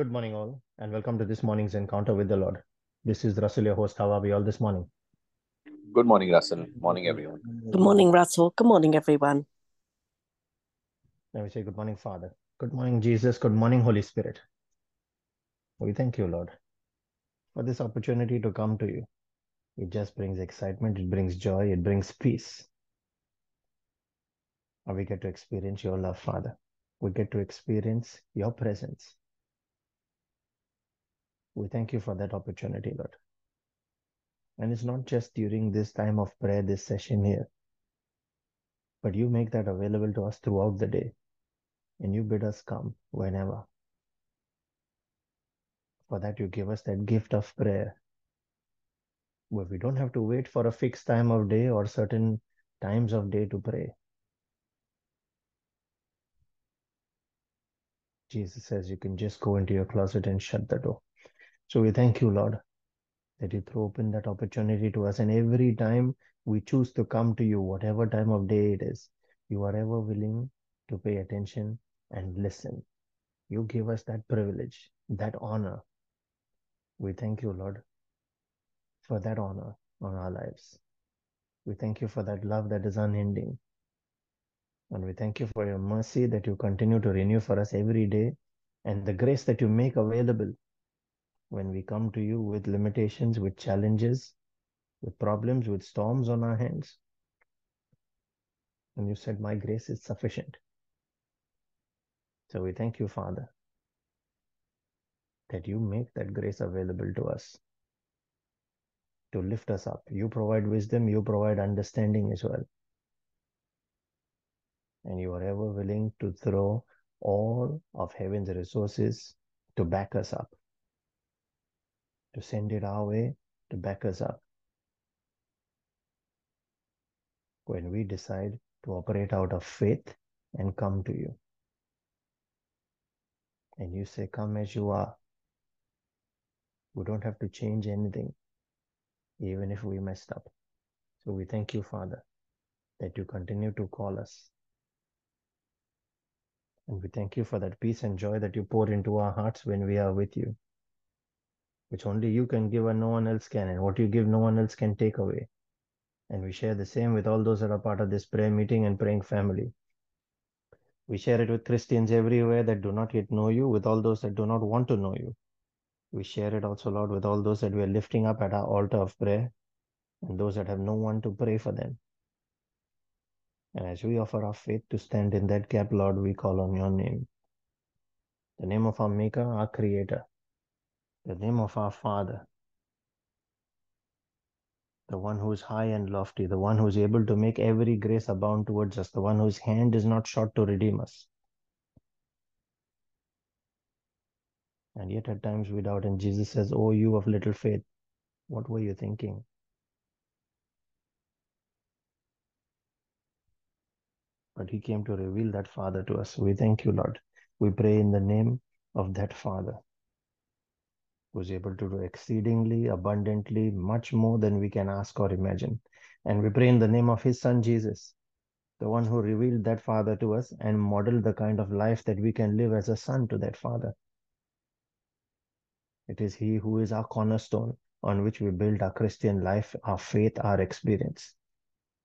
Good morning, all, and welcome to this morning's encounter with the Lord. This is Russell, your host. How are we all this morning? Good morning, Russell. Morning, everyone. Good morning, Russell. Good morning, everyone. Let me say good morning, Father. Good morning, Jesus. Good morning, Holy Spirit. We thank you, Lord, for this opportunity to come to you. It just brings excitement, it brings joy, it brings peace. And we get to experience your love, Father. We get to experience your presence. We thank you for that opportunity, Lord. And it's not just during this time of prayer, this session here, but you make that available to us throughout the day. And you bid us come whenever. For that, you give us that gift of prayer, where we don't have to wait for a fixed time of day or certain times of day to pray. Jesus says you can just go into your closet and shut the door. So we thank you, Lord, that you throw open that opportunity to us. And every time we choose to come to you, whatever time of day it is, you are ever willing to pay attention and listen. You give us that privilege, that honor. We thank you, Lord, for that honor on our lives. We thank you for that love that is unending. And we thank you for your mercy that you continue to renew for us every day and the grace that you make available when we come to you with limitations, with challenges, with problems, with storms on our hands. And you said, My grace is sufficient. So we thank you, Father, that you make that grace available to us to lift us up. You provide wisdom, you provide understanding as well. And you are ever willing to throw all of heaven's resources to back us up, to send it our way, to back us up. When we decide to operate out of faith and come to you. And you say, Come as you are. We don't have to change anything, even if we messed up. So we thank you, Father, that you continue to call us. And we thank you for that peace and joy that you pour into our hearts when we are with you, which only you can give and no one else can. And what you give, no one else can take away. And we share the same with all those that are part of this prayer meeting and praying family. We share it with Christians everywhere that do not yet know you, with all those that do not want to know you. We share it also, Lord, with all those that we are lifting up at our altar of prayer and those that have no one to pray for them. And as we offer our faith to stand in that gap, Lord, we call on your name. The name of our Maker, our Creator. The name of our Father. The one who is high and lofty. The one who is able to make every grace abound towards us. The one whose hand is not short to redeem us. And yet at times we doubt. And Jesus says, Oh, you of little faith, what were you thinking? but he came to reveal that Father to us. We thank you, Lord. We pray in the name of that Father is able to do exceedingly abundantly, much more than we can ask or imagine. And we pray in the name of his Son, Jesus, the one who revealed that Father to us and modeled the kind of life that we can live as a son to that Father. It is he who is our cornerstone on which we build our Christian life, our faith, our experience.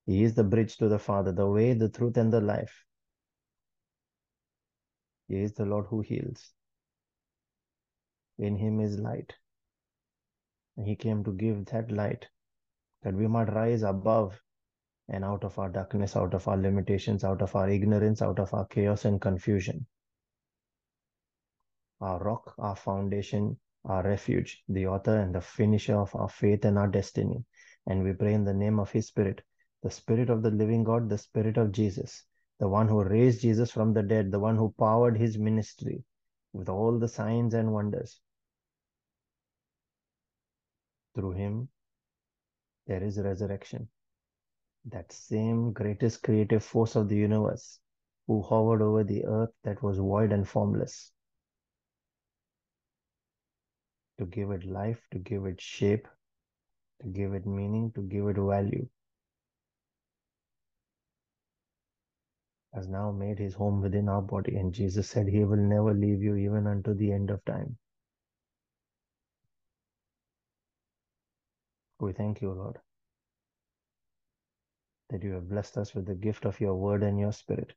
He is the bridge to the Father, the way, the truth, and the life. He is the Lord who heals. In him is light. And he came to give that light that we might rise above and out of our darkness, out of our limitations, out of our ignorance, out of our chaos and confusion. Our rock, our foundation, our refuge, the author and the finisher of our faith and our destiny. And we pray in the name of his Spirit the Spirit of the living God, the Spirit of Jesus, the one who raised Jesus from the dead, the one who powered his ministry with all the signs and wonders. Through him, there is resurrection. That same greatest creative force of the universe who hovered over the earth that was void and formless. To give it life, to give it shape, to give it meaning, to give it value. has now made his home within our body. And Jesus said, He will never leave you even unto the end of time. We thank you, Lord, that you have blessed us with the gift of your word and your spirit.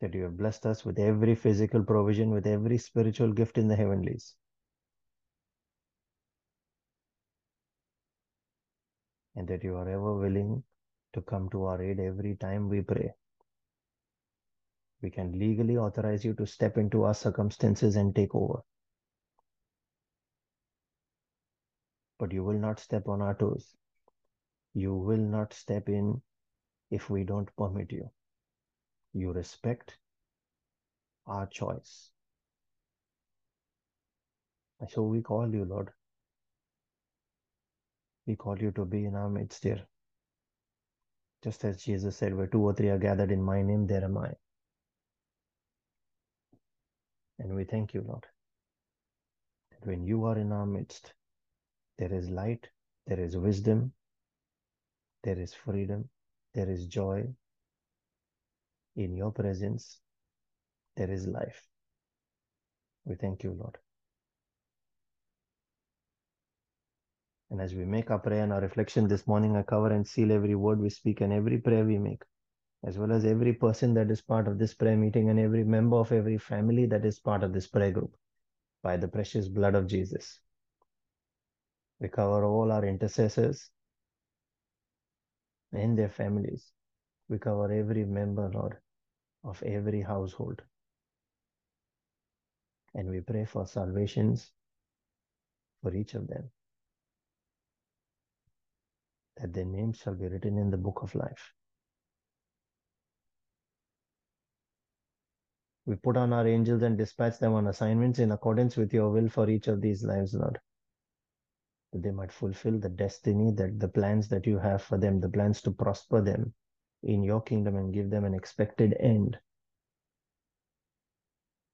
That you have blessed us with every physical provision, with every spiritual gift in the heavenlies. And that you are ever willing to come to our aid every time we pray. We can legally authorize you to step into our circumstances and take over. But you will not step on our toes. You will not step in if we don't permit you. You respect our choice. So we call you, Lord. We call you to be in our midst here. Just as Jesus said, where two or three are gathered in my name, there am I. And we thank you, Lord, that when you are in our midst, there is light, there is wisdom, there is freedom, there is joy. In your presence, there is life. We thank you, Lord. And as we make our prayer and our reflection this morning, I cover and seal every word we speak and every prayer we make, as well as every person that is part of this prayer meeting and every member of every family that is part of this prayer group by the precious blood of Jesus. We cover all our intercessors and their families. We cover every member, Lord, of every household. And we pray for salvations for each of them, that their names shall be written in the book of life. We put on our angels and dispatch them on assignments in accordance with your will for each of these lives, Lord. That they might fulfill the destiny that the plans that you have for them, the plans to prosper them in your kingdom and give them an expected end.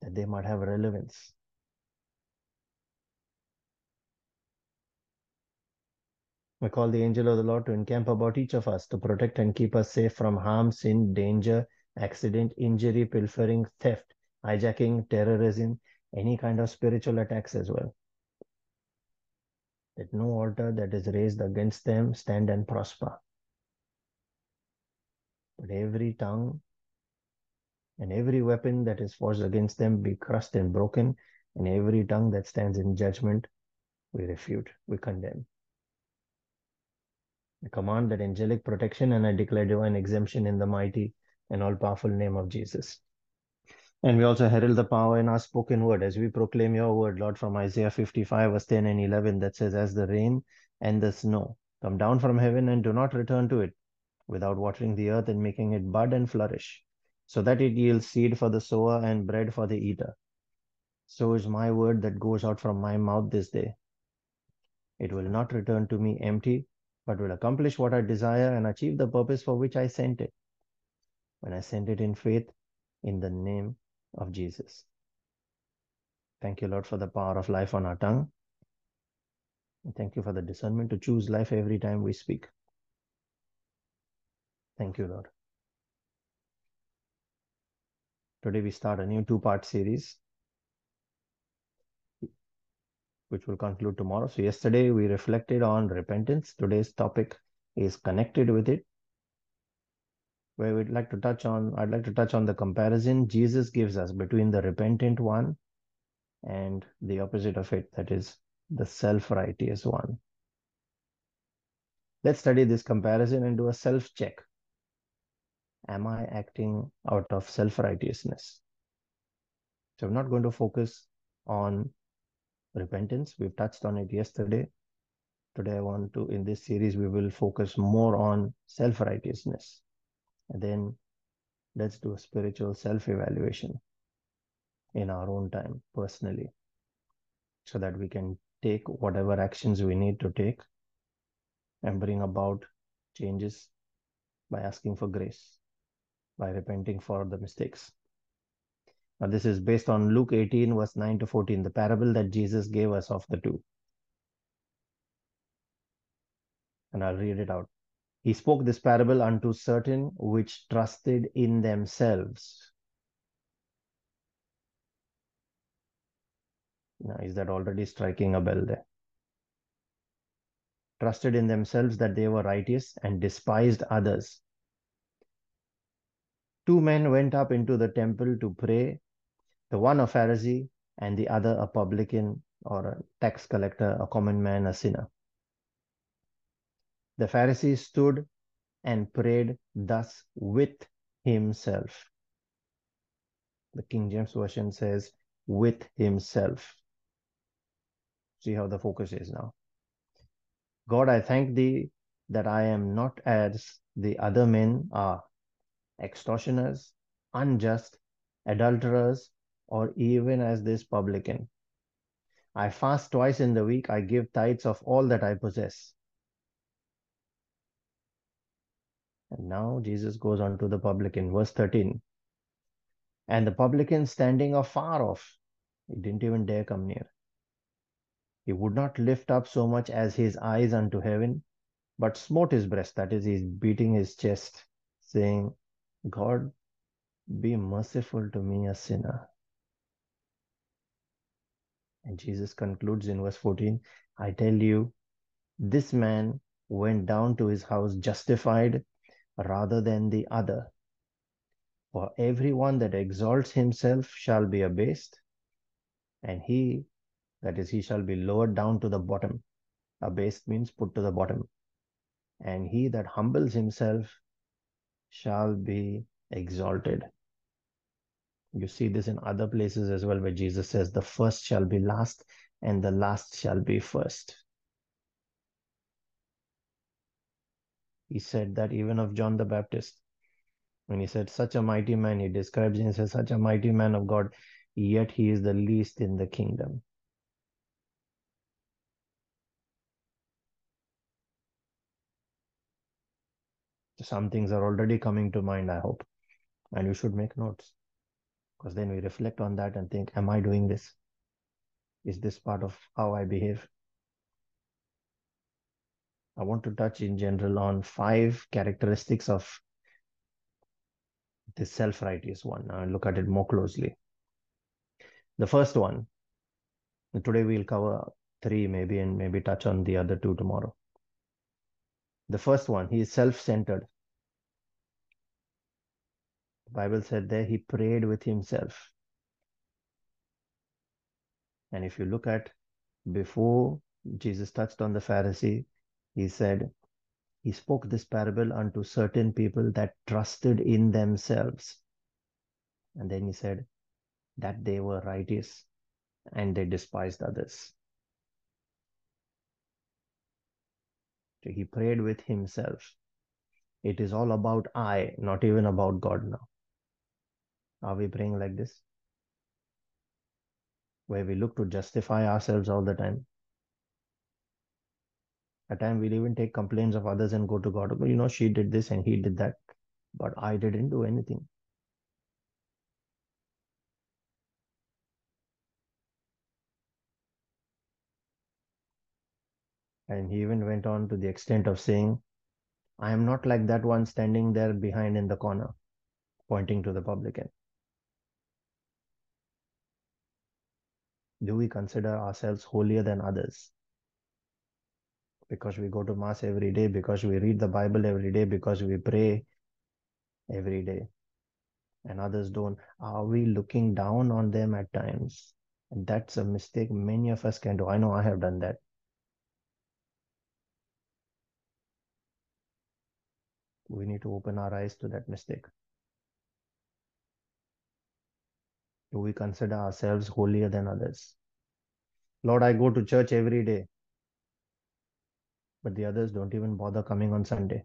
That they might have relevance. We call the angel of the Lord to encamp about each of us to protect and keep us safe from harm, sin, danger, accident, injury, pilfering, theft, hijacking, terrorism, any kind of spiritual attacks as well. That no altar that is raised against them stand and prosper. But every tongue and every weapon that is forged against them be crushed and broken, and every tongue that stands in judgment we refute, we condemn. I command that angelic protection and I declare divine exemption in the mighty and all powerful name of Jesus. And we also herald the power in our spoken word as we proclaim your word, Lord, from Isaiah 55, verse 10 and 11, that says, As the rain and the snow come down from heaven and do not return to it without watering the earth and making it bud and flourish, so that it yields seed for the sower and bread for the eater. So is my word that goes out from my mouth this day. It will not return to me empty, but will accomplish what I desire and achieve the purpose for which I sent it. When I sent it in faith, in the name of Jesus. Thank you, Lord, for the power of life on our tongue. And thank you for the discernment to choose life every time we speak. Thank you, Lord. Today we start a new two part series, which will conclude tomorrow. So, yesterday we reflected on repentance. Today's topic is connected with it where we'd like to touch on, I'd like to touch on the comparison Jesus gives us between the repentant one and the opposite of it, that is the self-righteous one. Let's study this comparison and do a self-check. Am I acting out of self-righteousness? So I'm not going to focus on repentance. We've touched on it yesterday. Today I want to, in this series, we will focus more on self-righteousness. And then let's do a spiritual self evaluation in our own time, personally, so that we can take whatever actions we need to take and bring about changes by asking for grace, by repenting for the mistakes. Now, this is based on Luke 18, verse 9 to 14, the parable that Jesus gave us of the two. And I'll read it out. He spoke this parable unto certain which trusted in themselves. Now, is that already striking a bell there? trusted in themselves that they were righteous and despised others. Two men went up into the temple to pray, the one a Pharisee and the other a publican or a tax collector, a common man, a sinner. The Pharisee stood and prayed thus with himself. The King James Version says, with himself. See how the focus is now. God, I thank thee that I am not as the other men are extortioners, unjust, adulterers, or even as this publican. I fast twice in the week. I give tithes of all that I possess. And now Jesus goes on to the publican, verse 13. And the publican standing afar off, he didn't even dare come near. He would not lift up so much as his eyes unto heaven, but smote his breast, that is, he's beating his chest, saying, God, be merciful to me, a sinner. And Jesus concludes in verse 14 I tell you, this man went down to his house justified rather than the other. For everyone that exalts himself shall be abased, and he, that is, he shall be lowered down to the bottom. Abased means put to the bottom. And he that humbles himself shall be exalted. You see this in other places as well, where Jesus says, The first shall be last, and the last shall be first. He said that even of John the Baptist. When he said, Such a mighty man, he describes him as such a mighty man of God, yet he is the least in the kingdom. Some things are already coming to mind, I hope. And you should make notes. Because then we reflect on that and think, Am I doing this? Is this part of how I behave? I want to touch in general on five characteristics of the self righteous one. Now look at it more closely. The first one, today we'll cover three maybe and maybe touch on the other two tomorrow. The first one, he is self centered. Bible said there he prayed with himself. And if you look at before Jesus touched on the Pharisee, he said, He spoke this parable unto certain people that trusted in themselves. And then he said that they were righteous and they despised others. So he prayed with himself. It is all about I, not even about God now. Are we praying like this? Where we look to justify ourselves all the time. At times we'll even take complaints of others and go to God. You know, she did this and he did that, but I didn't do anything. And he even went on to the extent of saying, I am not like that one standing there behind in the corner, pointing to the publican. Do we consider ourselves holier than others? Because we go to Mass every day, because we read the Bible every day, because we pray every day, and others don't. Are we looking down on them at times? And that's a mistake many of us can do. I know I have done that. we need to open our eyes to that mistake. Do we consider ourselves holier than others? Lord, I go to church every day, but the others don't even bother coming on Sunday.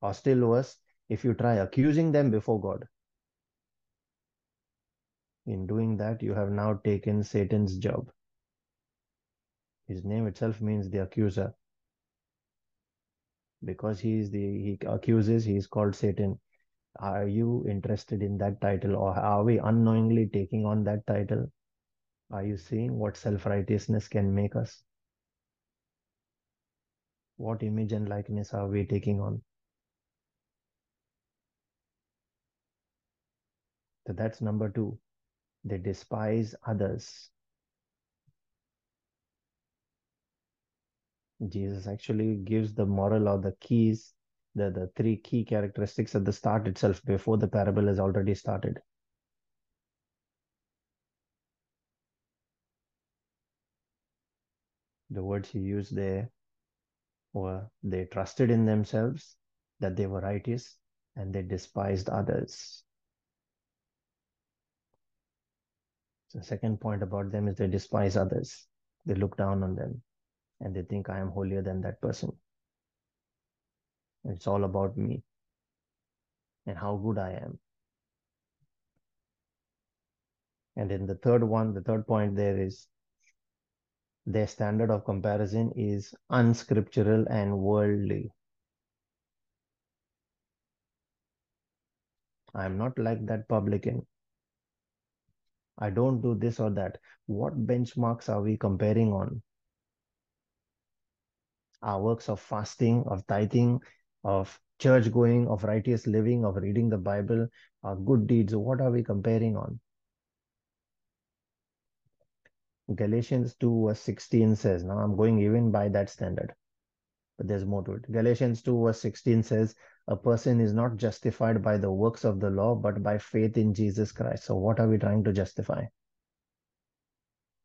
Or still worse, if you try accusing them before God. In doing that, you have now taken Satan's job. His name itself means the accuser because he is the he accuses he is called satan are you interested in that title or are we unknowingly taking on that title? Are you seeing what self-righteousness can make us? What image and likeness are we taking on? So that's number two. They despise others. Jesus actually gives the moral or the keys, the, the three key characteristics at the start itself before the parable has already started. The words he used there were they trusted in themselves that they were righteous and they despised others. The second point about them is they despise others. They look down on them and they think I am holier than that person. It's all about me and how good I am. And then the third one, the third point there is their standard of comparison is unscriptural and worldly. I am not like that publican. I don't do this or that. What benchmarks are we comparing on? Our works of fasting, of tithing, of church going, of righteous living, of reading the Bible, our good deeds. What are we comparing on? Galatians 2 verse 16 says, now I'm going even by that standard, but there's more to it. Galatians 2 verse 16 says, a person is not justified by the works of the law, but by faith in Jesus Christ. So what are we trying to justify?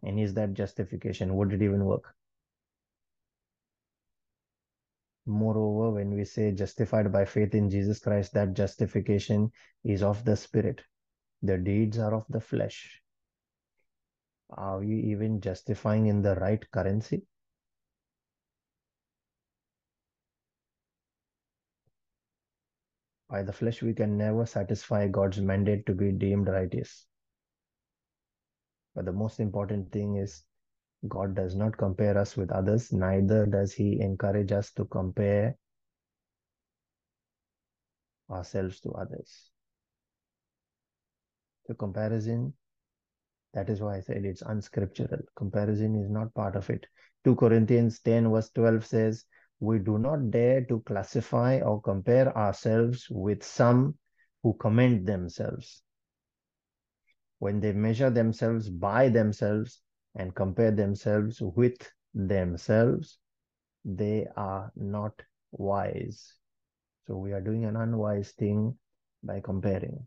And is that justification? Would it even work? Moreover, when we say justified by faith in Jesus Christ, that justification is of the Spirit. The deeds are of the flesh. Are we even justifying in the right currency? By the flesh, we can never satisfy God's mandate to be deemed righteous. But the most important thing is God does not compare us with others, neither does He encourage us to compare ourselves to others. The comparison, that is why I said it's unscriptural. Comparison is not part of it. 2 Corinthians 10, verse 12 says, We do not dare to classify or compare ourselves with some who commend themselves. When they measure themselves by themselves, and compare themselves with themselves, they are not wise. So we are doing an unwise thing by comparing.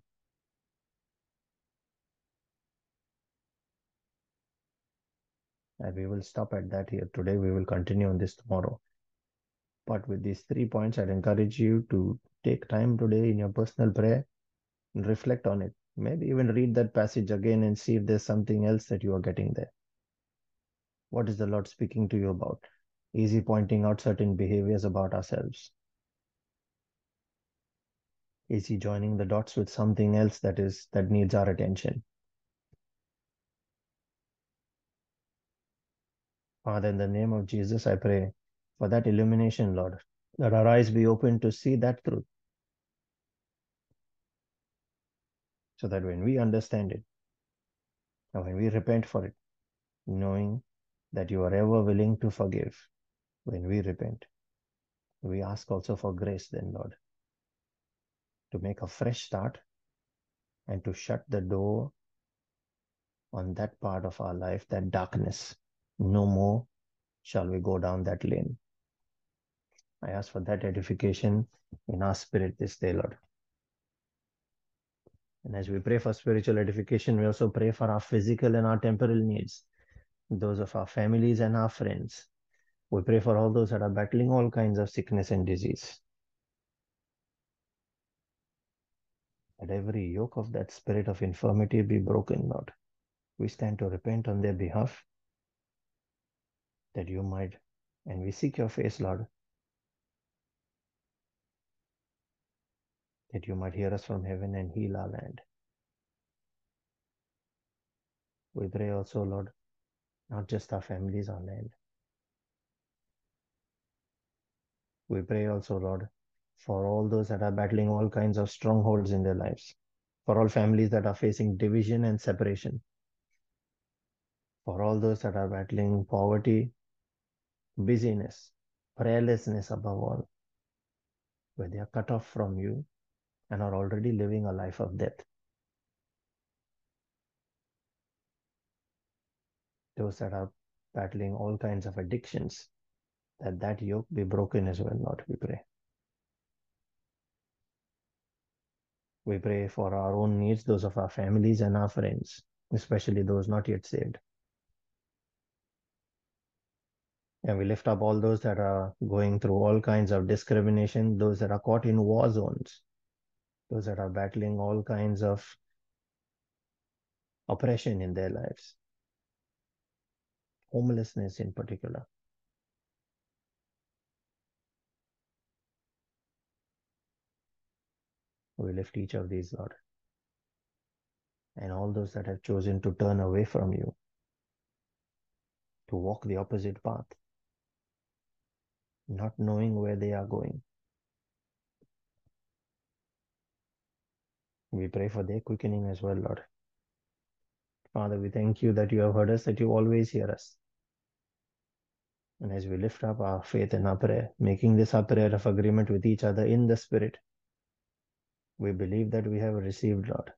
And we will stop at that here today. We will continue on this tomorrow. But with these three points, I'd encourage you to take time today in your personal prayer and reflect on it. Maybe even read that passage again and see if there's something else that you are getting there. What is the Lord speaking to you about? Is He pointing out certain behaviors about ourselves? Is He joining the dots with something else that is that needs our attention? Father, in the name of Jesus, I pray for that illumination, Lord, that our eyes be open to see that truth. So that when we understand it, and when we repent for it, knowing that you are ever willing to forgive when we repent. We ask also for grace, then, Lord, to make a fresh start and to shut the door on that part of our life, that darkness. No more shall we go down that lane. I ask for that edification in our spirit this day, Lord. And as we pray for spiritual edification, we also pray for our physical and our temporal needs those of our families and our friends. We pray for all those that are battling all kinds of sickness and disease. That every yoke of that spirit of infirmity be broken, Lord. We stand to repent on their behalf that you might, and we seek your face, Lord, that you might hear us from heaven and heal our land. We pray also, Lord, not just our families, on land. We pray also, Lord, for all those that are battling all kinds of strongholds in their lives, for all families that are facing division and separation, for all those that are battling poverty, busyness, prayerlessness above all, where they are cut off from you and are already living a life of death. Those that are battling all kinds of addictions, that that yoke be broken as well, Lord, we pray. We pray for our own needs, those of our families and our friends, especially those not yet saved. And we lift up all those that are going through all kinds of discrimination, those that are caught in war zones, those that are battling all kinds of oppression in their lives, homelessness in particular. We lift each of these, Lord. And all those that have chosen to turn away from you, to walk the opposite path, not knowing where they are going. We pray for their quickening as well, Lord. Father, we thank you that you have heard us, that you always hear us. And as we lift up our faith and our prayer, making this our prayer of agreement with each other in the Spirit, we believe that we have received, Lord.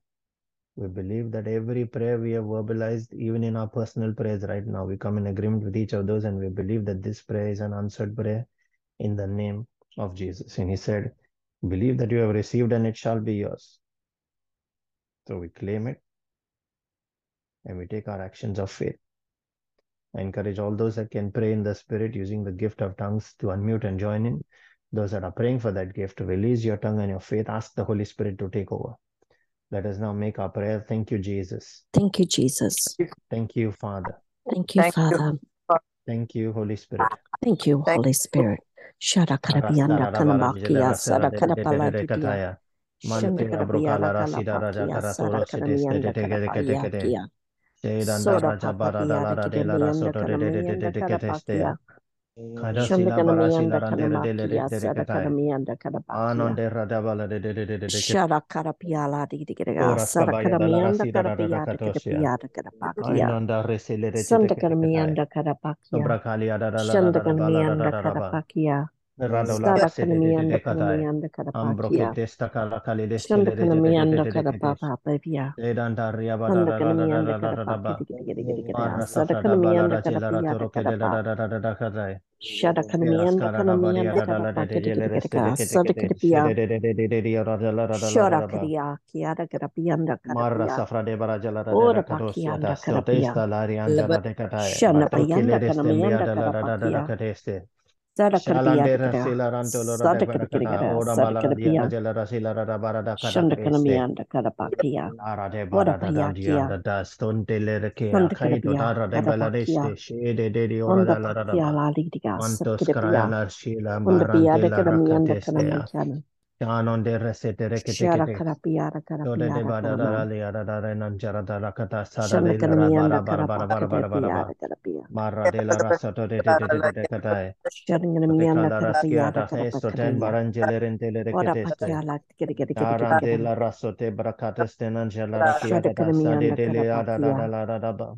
We believe that every prayer we have verbalized, even in our personal prayers right now, we come in agreement with each of those, and we believe that this prayer is an answered prayer in the name of Jesus. And He said, Believe that you have received, and it shall be yours. So we claim it and we take our actions of faith. I encourage all those that can pray in the Spirit using the gift of tongues to unmute and join in. Those that are praying for that gift, release your tongue and your faith. Ask the Holy Spirit to take over. Let us now make our prayer. Thank you, Jesus. Thank you, Jesus. Thank you, Father. Thank you, Thank you. Father. Thank you, Holy Spirit. Thank you, Holy Spirit. Shara karabianda kanabakia, sara karabala didia. Shanda karabiara kalabakia, sara karamianda karabakia. Soda papapiara kidemianda karamianda karabakia. Shanda karamianda kanamakia, sara karamianda karabakia. Shara karapiala didia, sara karamianda karabiara karabiara karabakia. Sora papatia de kedemian Stara kanamiyanda kanamiyanda kada pakiya. Shanda kanamiyanda kada papa paviya. Shanda kanamiyanda kada papa paviya. Sada kanamiyanda kada piyada kada pa. Shada kanamiyanda kanamiyanda kada pakiya kada sada kada piya. kada kadiya kiyada kada piyanda kada piya. Marra safra de barajala da da kada kiyanda kada piya. Shanda piyanda kanamiyanda kada pakiya. Sarakandiyanda, Sadakadakirigara, Sadakadapiya, Shandakanamayanda Shanonde resete rekete Dode de bada da da li ada da re nan jara da la kata sada de la ra bara bara bara bara bara bara bara Mara de la rasa to de de de de de de katae Dika da rasi ada festo ten baranjele rentele rekete Daran de la raso te brakates tenan jala raki ada da sade de le ada da da la da da ba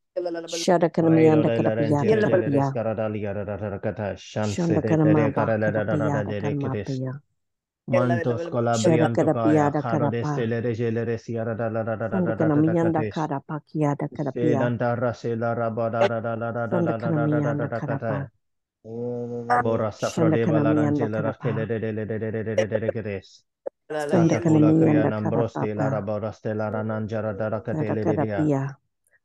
Mantos colabriando cara cara de celere gelere siara da la da Shada da da da da Shada cara da cara pia danta rasela raba da da da da da da da da da da da da da da bora safra de kana miyanda kana miyanda.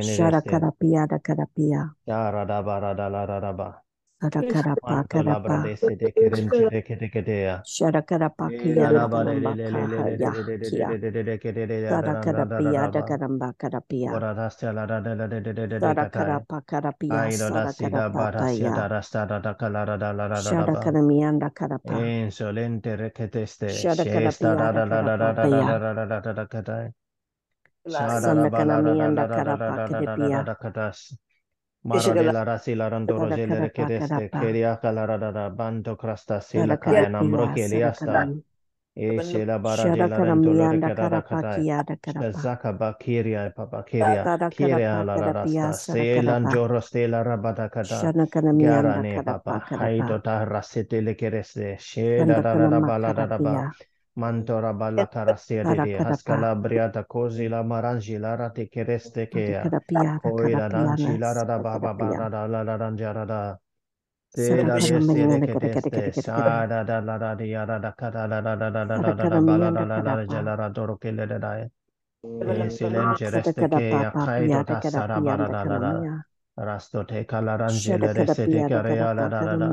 Sarah Carapia, da Carapia. Insolente requeteste. Shara Maradelara silaran doro jelere kereste keria kalarara bando krasta sila kayan amro keliasta. Eşe la bara delaran doro kerara kataya. Zaka bakiria papakiria kiria la rasta. Selan doro stela rabada kada. Garane papa. Haydo da rasete le kereste. Şe la la la bala da ba. Mantora balatara siedide, haskala briata cosi la marangi la rate kereste kea, koi la rangi la rada baba barada la rangiara da. La siede que deste, sa da da la da di ara da cara la da da da da da da bala la la la gela la doro que le da. E silence reste kea, kaido da sara barada la la. Rasto te kala rangi le reste de karea la da da da.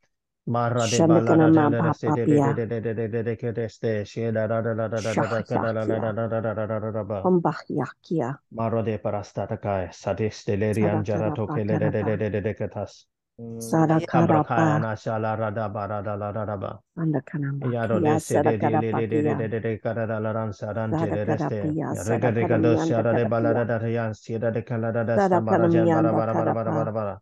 da da da ka dai. Kariya da la koro ste la ra ba da da la ra ja la ra sa la ra de ke de de sta. Marra de ba la ra ja le re se de de de de de de de de de ke de ste. She da da da da da da da da ka da la la da da da da da da da da ba. Ombahyakia. Marro de parasta ta kai. Sadis de le rian jara to ke le de de de de de de ke tas. Kabra kaya Sadakarapa. na shala rada ba rada la rada ba. Yaro Sandakanamakia de se de de de de de de sadakarapakia. de de de kada da la ran sa ran jere reste. Sadakarapiya Rega de gado sadakanamianda shara de bala da karapia. da yan sida de kala da da sta bara jan bara Sadakanamianda bara bara bara bara karapa. bara.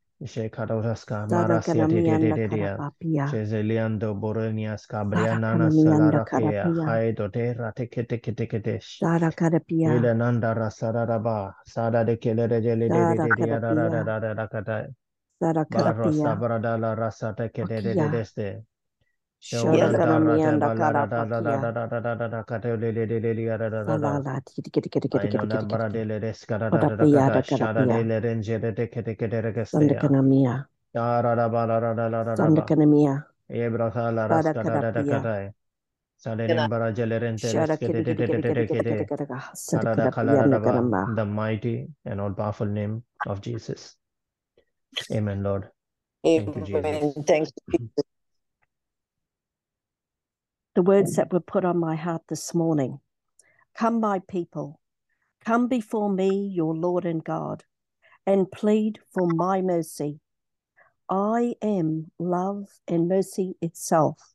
Shekadoras Camaras Yedidia, Cheseliando Borenias Cabrianana Salarapia, Haido Terra Teketekiteketesh, Vidananda Rasaraba, Sada de Kelere Barro Sabradala Rasata Kededeste, The mighty and all powerful name of Jesus. Amen, Lord. Thank you, Amen. Jesus. The words that were put on my heart this morning. Come, my people, come before me, your Lord and God, and plead for my mercy. I am love and mercy itself.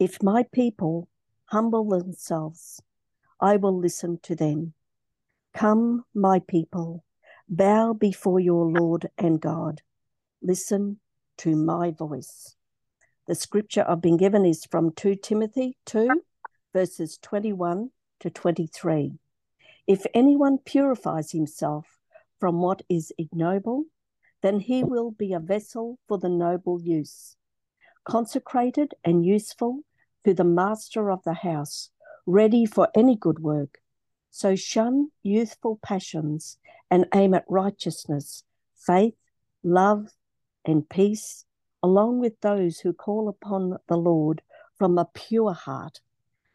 If my people humble themselves, I will listen to them. Come, my people, bow before your Lord and God. Listen to my voice. The scripture I've been given is from 2 Timothy 2, verses 21 to 23. If anyone purifies himself from what is ignoble, then he will be a vessel for the noble use, consecrated and useful to the master of the house, ready for any good work. So shun youthful passions and aim at righteousness, faith, love, and peace, along with those who call upon the Lord from a pure heart.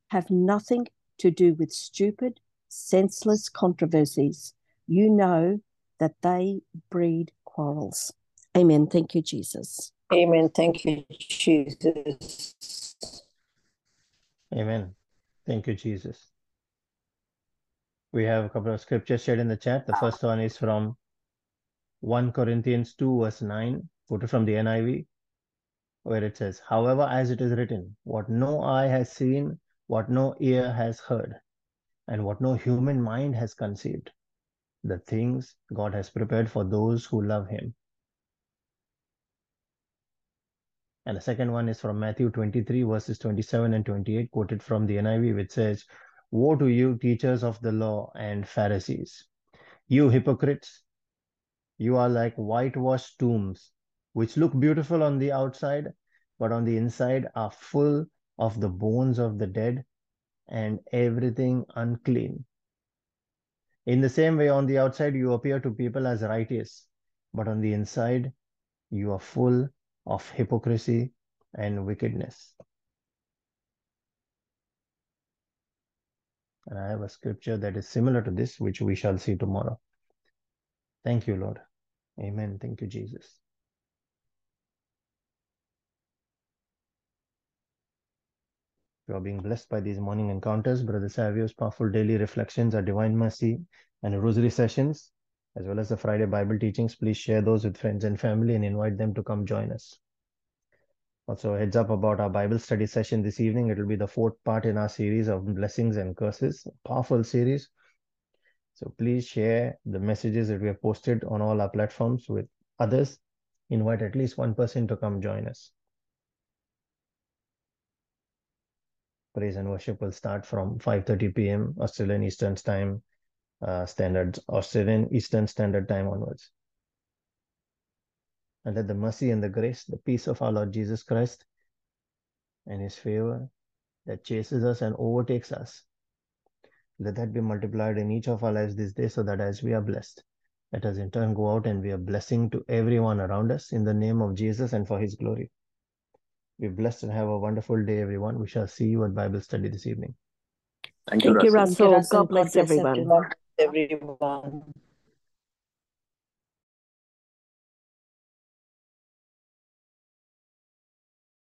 Have nothing to do with stupid, senseless controversies. You know that they breed quarrels. Amen. Thank you, Jesus. Amen. Thank you, Jesus. Amen. Thank you, Jesus. We have a couple of scriptures shared in the chat. The first one is from 1 Corinthians 2, verse 9, quoted from the NIV, where it says, However, as it is written, what no eye has seen, what no ear has heard, and what no human mind has conceived, the things God has prepared for those who love Him. And the second one is from Matthew 23, verses 27 and 28, quoted from the NIV, which says, Woe to you, teachers of the law and Pharisees, you hypocrites! You are like whitewashed tombs, which look beautiful on the outside, but on the inside are full of the bones of the dead and everything unclean. In the same way, on the outside, you appear to people as righteous, but on the inside, you are full of hypocrisy and wickedness. And I have a scripture that is similar to this, which we shall see tomorrow. Thank you, Lord. Amen. Thank you, Jesus. You are being blessed by these morning encounters. Brother Savio's powerful daily reflections, our divine mercy, and rosary sessions, as well as the Friday Bible teachings. Please share those with friends and family and invite them to come join us. Also, heads up about our Bible study session this evening. It will be the fourth part in our series of blessings and curses, powerful series. So please share the messages that we have posted on all our platforms with others. Invite at least one person to come join us. Praise and worship will start from 5.30 p.m. Australian Eastern Time, uh, Standard, Australian Eastern Standard Time onwards. And let the mercy and the grace, the peace of our Lord Jesus Christ and his favor that chases us and overtakes us, let that be multiplied in each of our lives this day so that as we are blessed, let us in turn go out and be a blessing to everyone around us in the name of Jesus and for his glory. Be blessed and have a wonderful day, everyone. We shall see you at Bible study this evening. Thank you, Thank you, Russell. Russell. Russell. God bless everyone. Everyone.